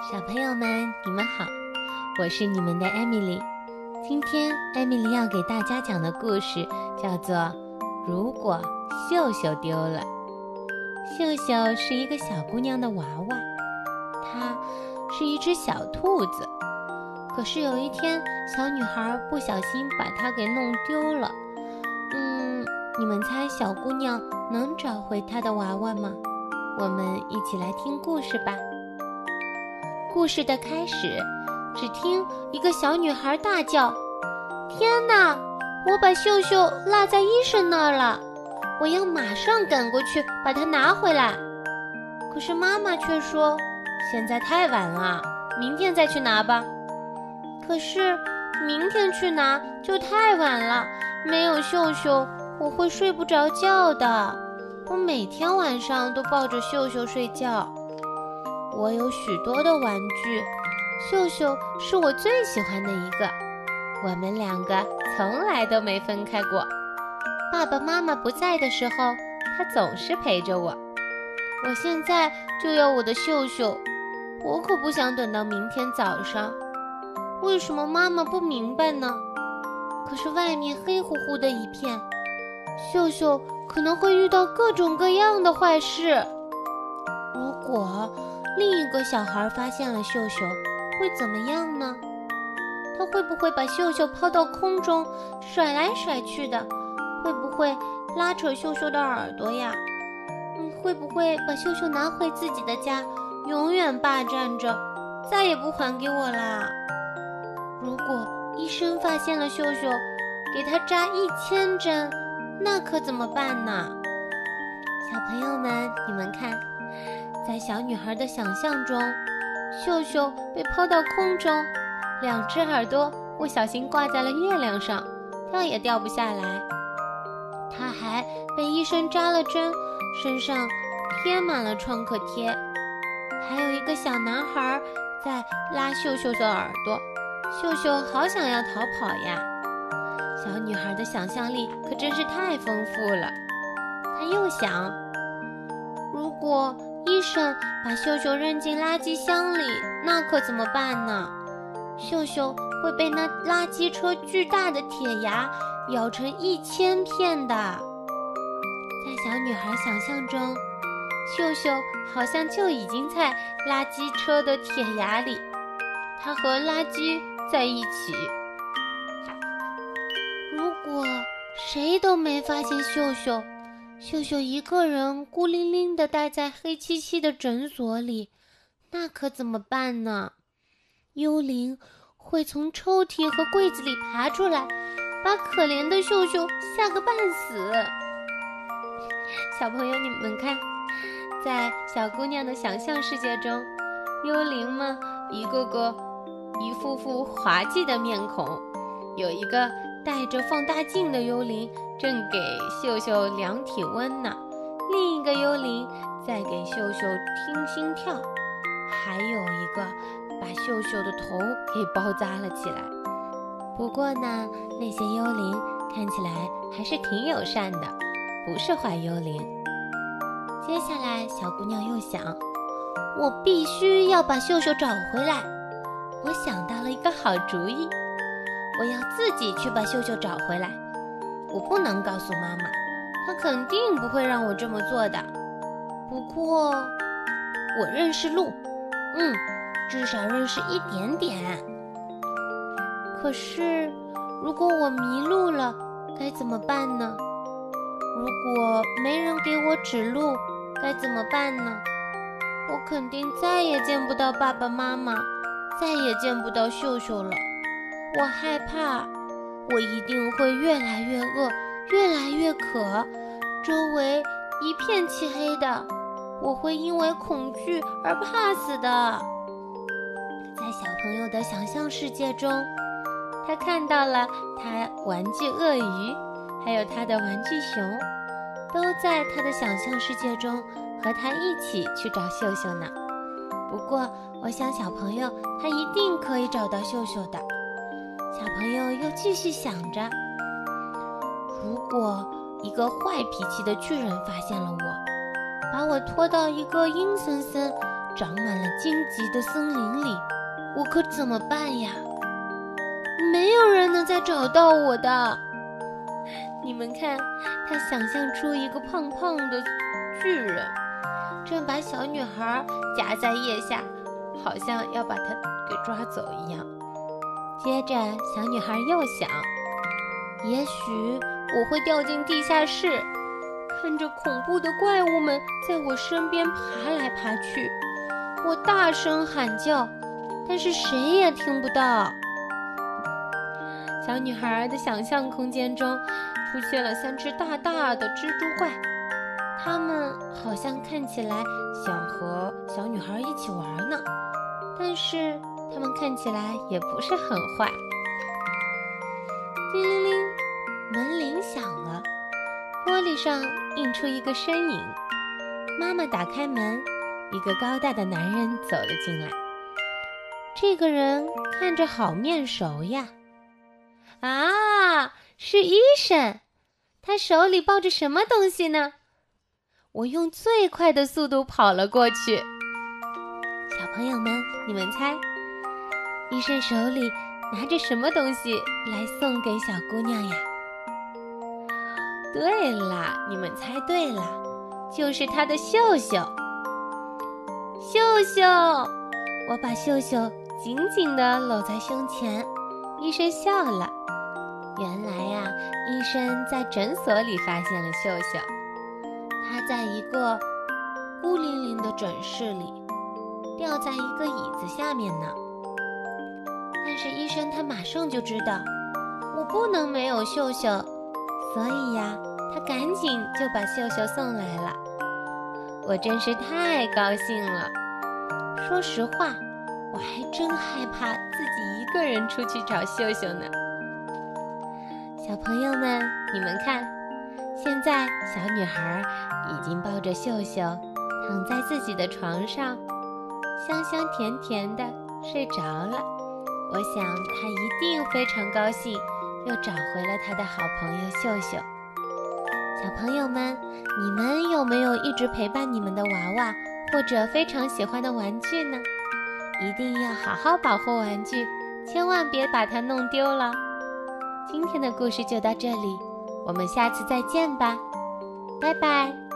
小朋友们，你们好，我是你们的艾米丽。今天艾米丽要给大家讲的故事叫做《如果秀秀丢了》。秀秀是一个小姑娘的娃娃，她是一只小兔子。可是有一天，小女孩不小心把它给弄丢了。嗯，你们猜小姑娘能找回她的娃娃吗？我们一起来听故事吧。故事的开始，只听一个小女孩大叫：“天哪！我把秀秀落在医生那儿了，我要马上赶过去把它拿回来。”可是妈妈却说：“现在太晚了，明天再去拿吧。”可是明天去拿就太晚了，没有秀秀，我会睡不着觉的。我每天晚上都抱着秀秀睡觉。我有许多的玩具，秀秀是我最喜欢的一个。我们两个从来都没分开过。爸爸妈妈不在的时候，他总是陪着我。我现在就要我的秀秀，我可不想等到明天早上。为什么妈妈不明白呢？可是外面黑乎乎的一片。秀秀可能会遇到各种各样的坏事。如果另一个小孩发现了秀秀，会怎么样呢？他会不会把秀秀抛到空中，甩来甩去的？会不会拉扯秀秀的耳朵呀？嗯，会不会把秀秀拿回自己的家，永远霸占着，再也不还给我啦？如果医生发现了秀秀，给他扎一千针。那可怎么办呢？小朋友们，你们看，在小女孩的想象中，秀秀被抛到空中，两只耳朵不小心挂在了月亮上，掉也掉不下来。她还被医生扎了针，身上贴满了创可贴。还有一个小男孩在拉秀秀的耳朵，秀秀好想要逃跑呀。小女孩的想象力可真是太丰富了。她又想，如果医生把秀秀扔进垃圾箱里，那可怎么办呢？秀秀会被那垃圾车巨大的铁牙咬成一千片的。在小女孩想象中，秀秀好像就已经在垃圾车的铁牙里，她和垃圾在一起。如果谁都没发现秀秀，秀秀一个人孤零零地待在黑漆漆的诊所里，那可怎么办呢？幽灵会从抽屉和柜子里爬出来，把可怜的秀秀吓个半死。小朋友，你们看，在小姑娘的想象世界中，幽灵们一个个一副副滑稽的面孔，有一个。带着放大镜的幽灵正给秀秀量体温呢，另一个幽灵在给秀秀听心跳，还有一个把秀秀的头给包扎了起来。不过呢，那些幽灵看起来还是挺友善的，不是坏幽灵。接下来，小姑娘又想，我必须要把秀秀找回来。我想到了一个好主意。我要自己去把秀秀找回来，我不能告诉妈妈，她肯定不会让我这么做的。不过，我认识路，嗯，至少认识一点点。可是，如果我迷路了，该怎么办呢？如果没人给我指路，该怎么办呢？我肯定再也见不到爸爸妈妈，再也见不到秀秀了。我害怕，我一定会越来越饿，越来越渴，周围一片漆黑的，我会因为恐惧而怕死的。在小朋友的想象世界中，他看到了他玩具鳄鱼，还有他的玩具熊，都在他的想象世界中和他一起去找秀秀呢。不过，我想小朋友他一定可以找到秀秀的。小朋友又继续想着：如果一个坏脾气的巨人发现了我，把我拖到一个阴森森、长满了荆棘的森林里，我可怎么办呀？没有人能再找到我的。你们看，他想象出一个胖胖的巨人，正把小女孩夹在腋下，好像要把她给抓走一样。接着，小女孩又想：也许我会掉进地下室，看着恐怖的怪物们在我身边爬来爬去。我大声喊叫，但是谁也听不到。小女孩的想象空间中出现了三只大大的蜘蛛怪，它们好像看起来想和小女孩一起玩呢，但是。他们看起来也不是很坏。叮铃铃，门铃响了，玻璃上映出一个身影。妈妈打开门，一个高大的男人走了进来。这个人看着好面熟呀！啊，是医生。他手里抱着什么东西呢？我用最快的速度跑了过去。小朋友们，你们猜？医生手里拿着什么东西来送给小姑娘呀？对了，你们猜对了，就是她的秀秀。秀秀，我把秀秀紧紧地搂在胸前。医生笑了。原来呀，医生在诊所里发现了秀秀，她在一个孤零零的诊室里，吊在一个椅子下面呢。医生他马上就知道我不能没有秀秀，所以呀，他赶紧就把秀秀送来了。我真是太高兴了。说实话，我还真害怕自己一个人出去找秀秀呢。小朋友们，你们看，现在小女孩已经抱着秀秀躺在自己的床上，香香甜甜的睡着了。我想他一定非常高兴，又找回了他的好朋友秀秀。小朋友们，你们有没有一直陪伴你们的娃娃，或者非常喜欢的玩具呢？一定要好好保护玩具，千万别把它弄丢了。今天的故事就到这里，我们下次再见吧，拜拜。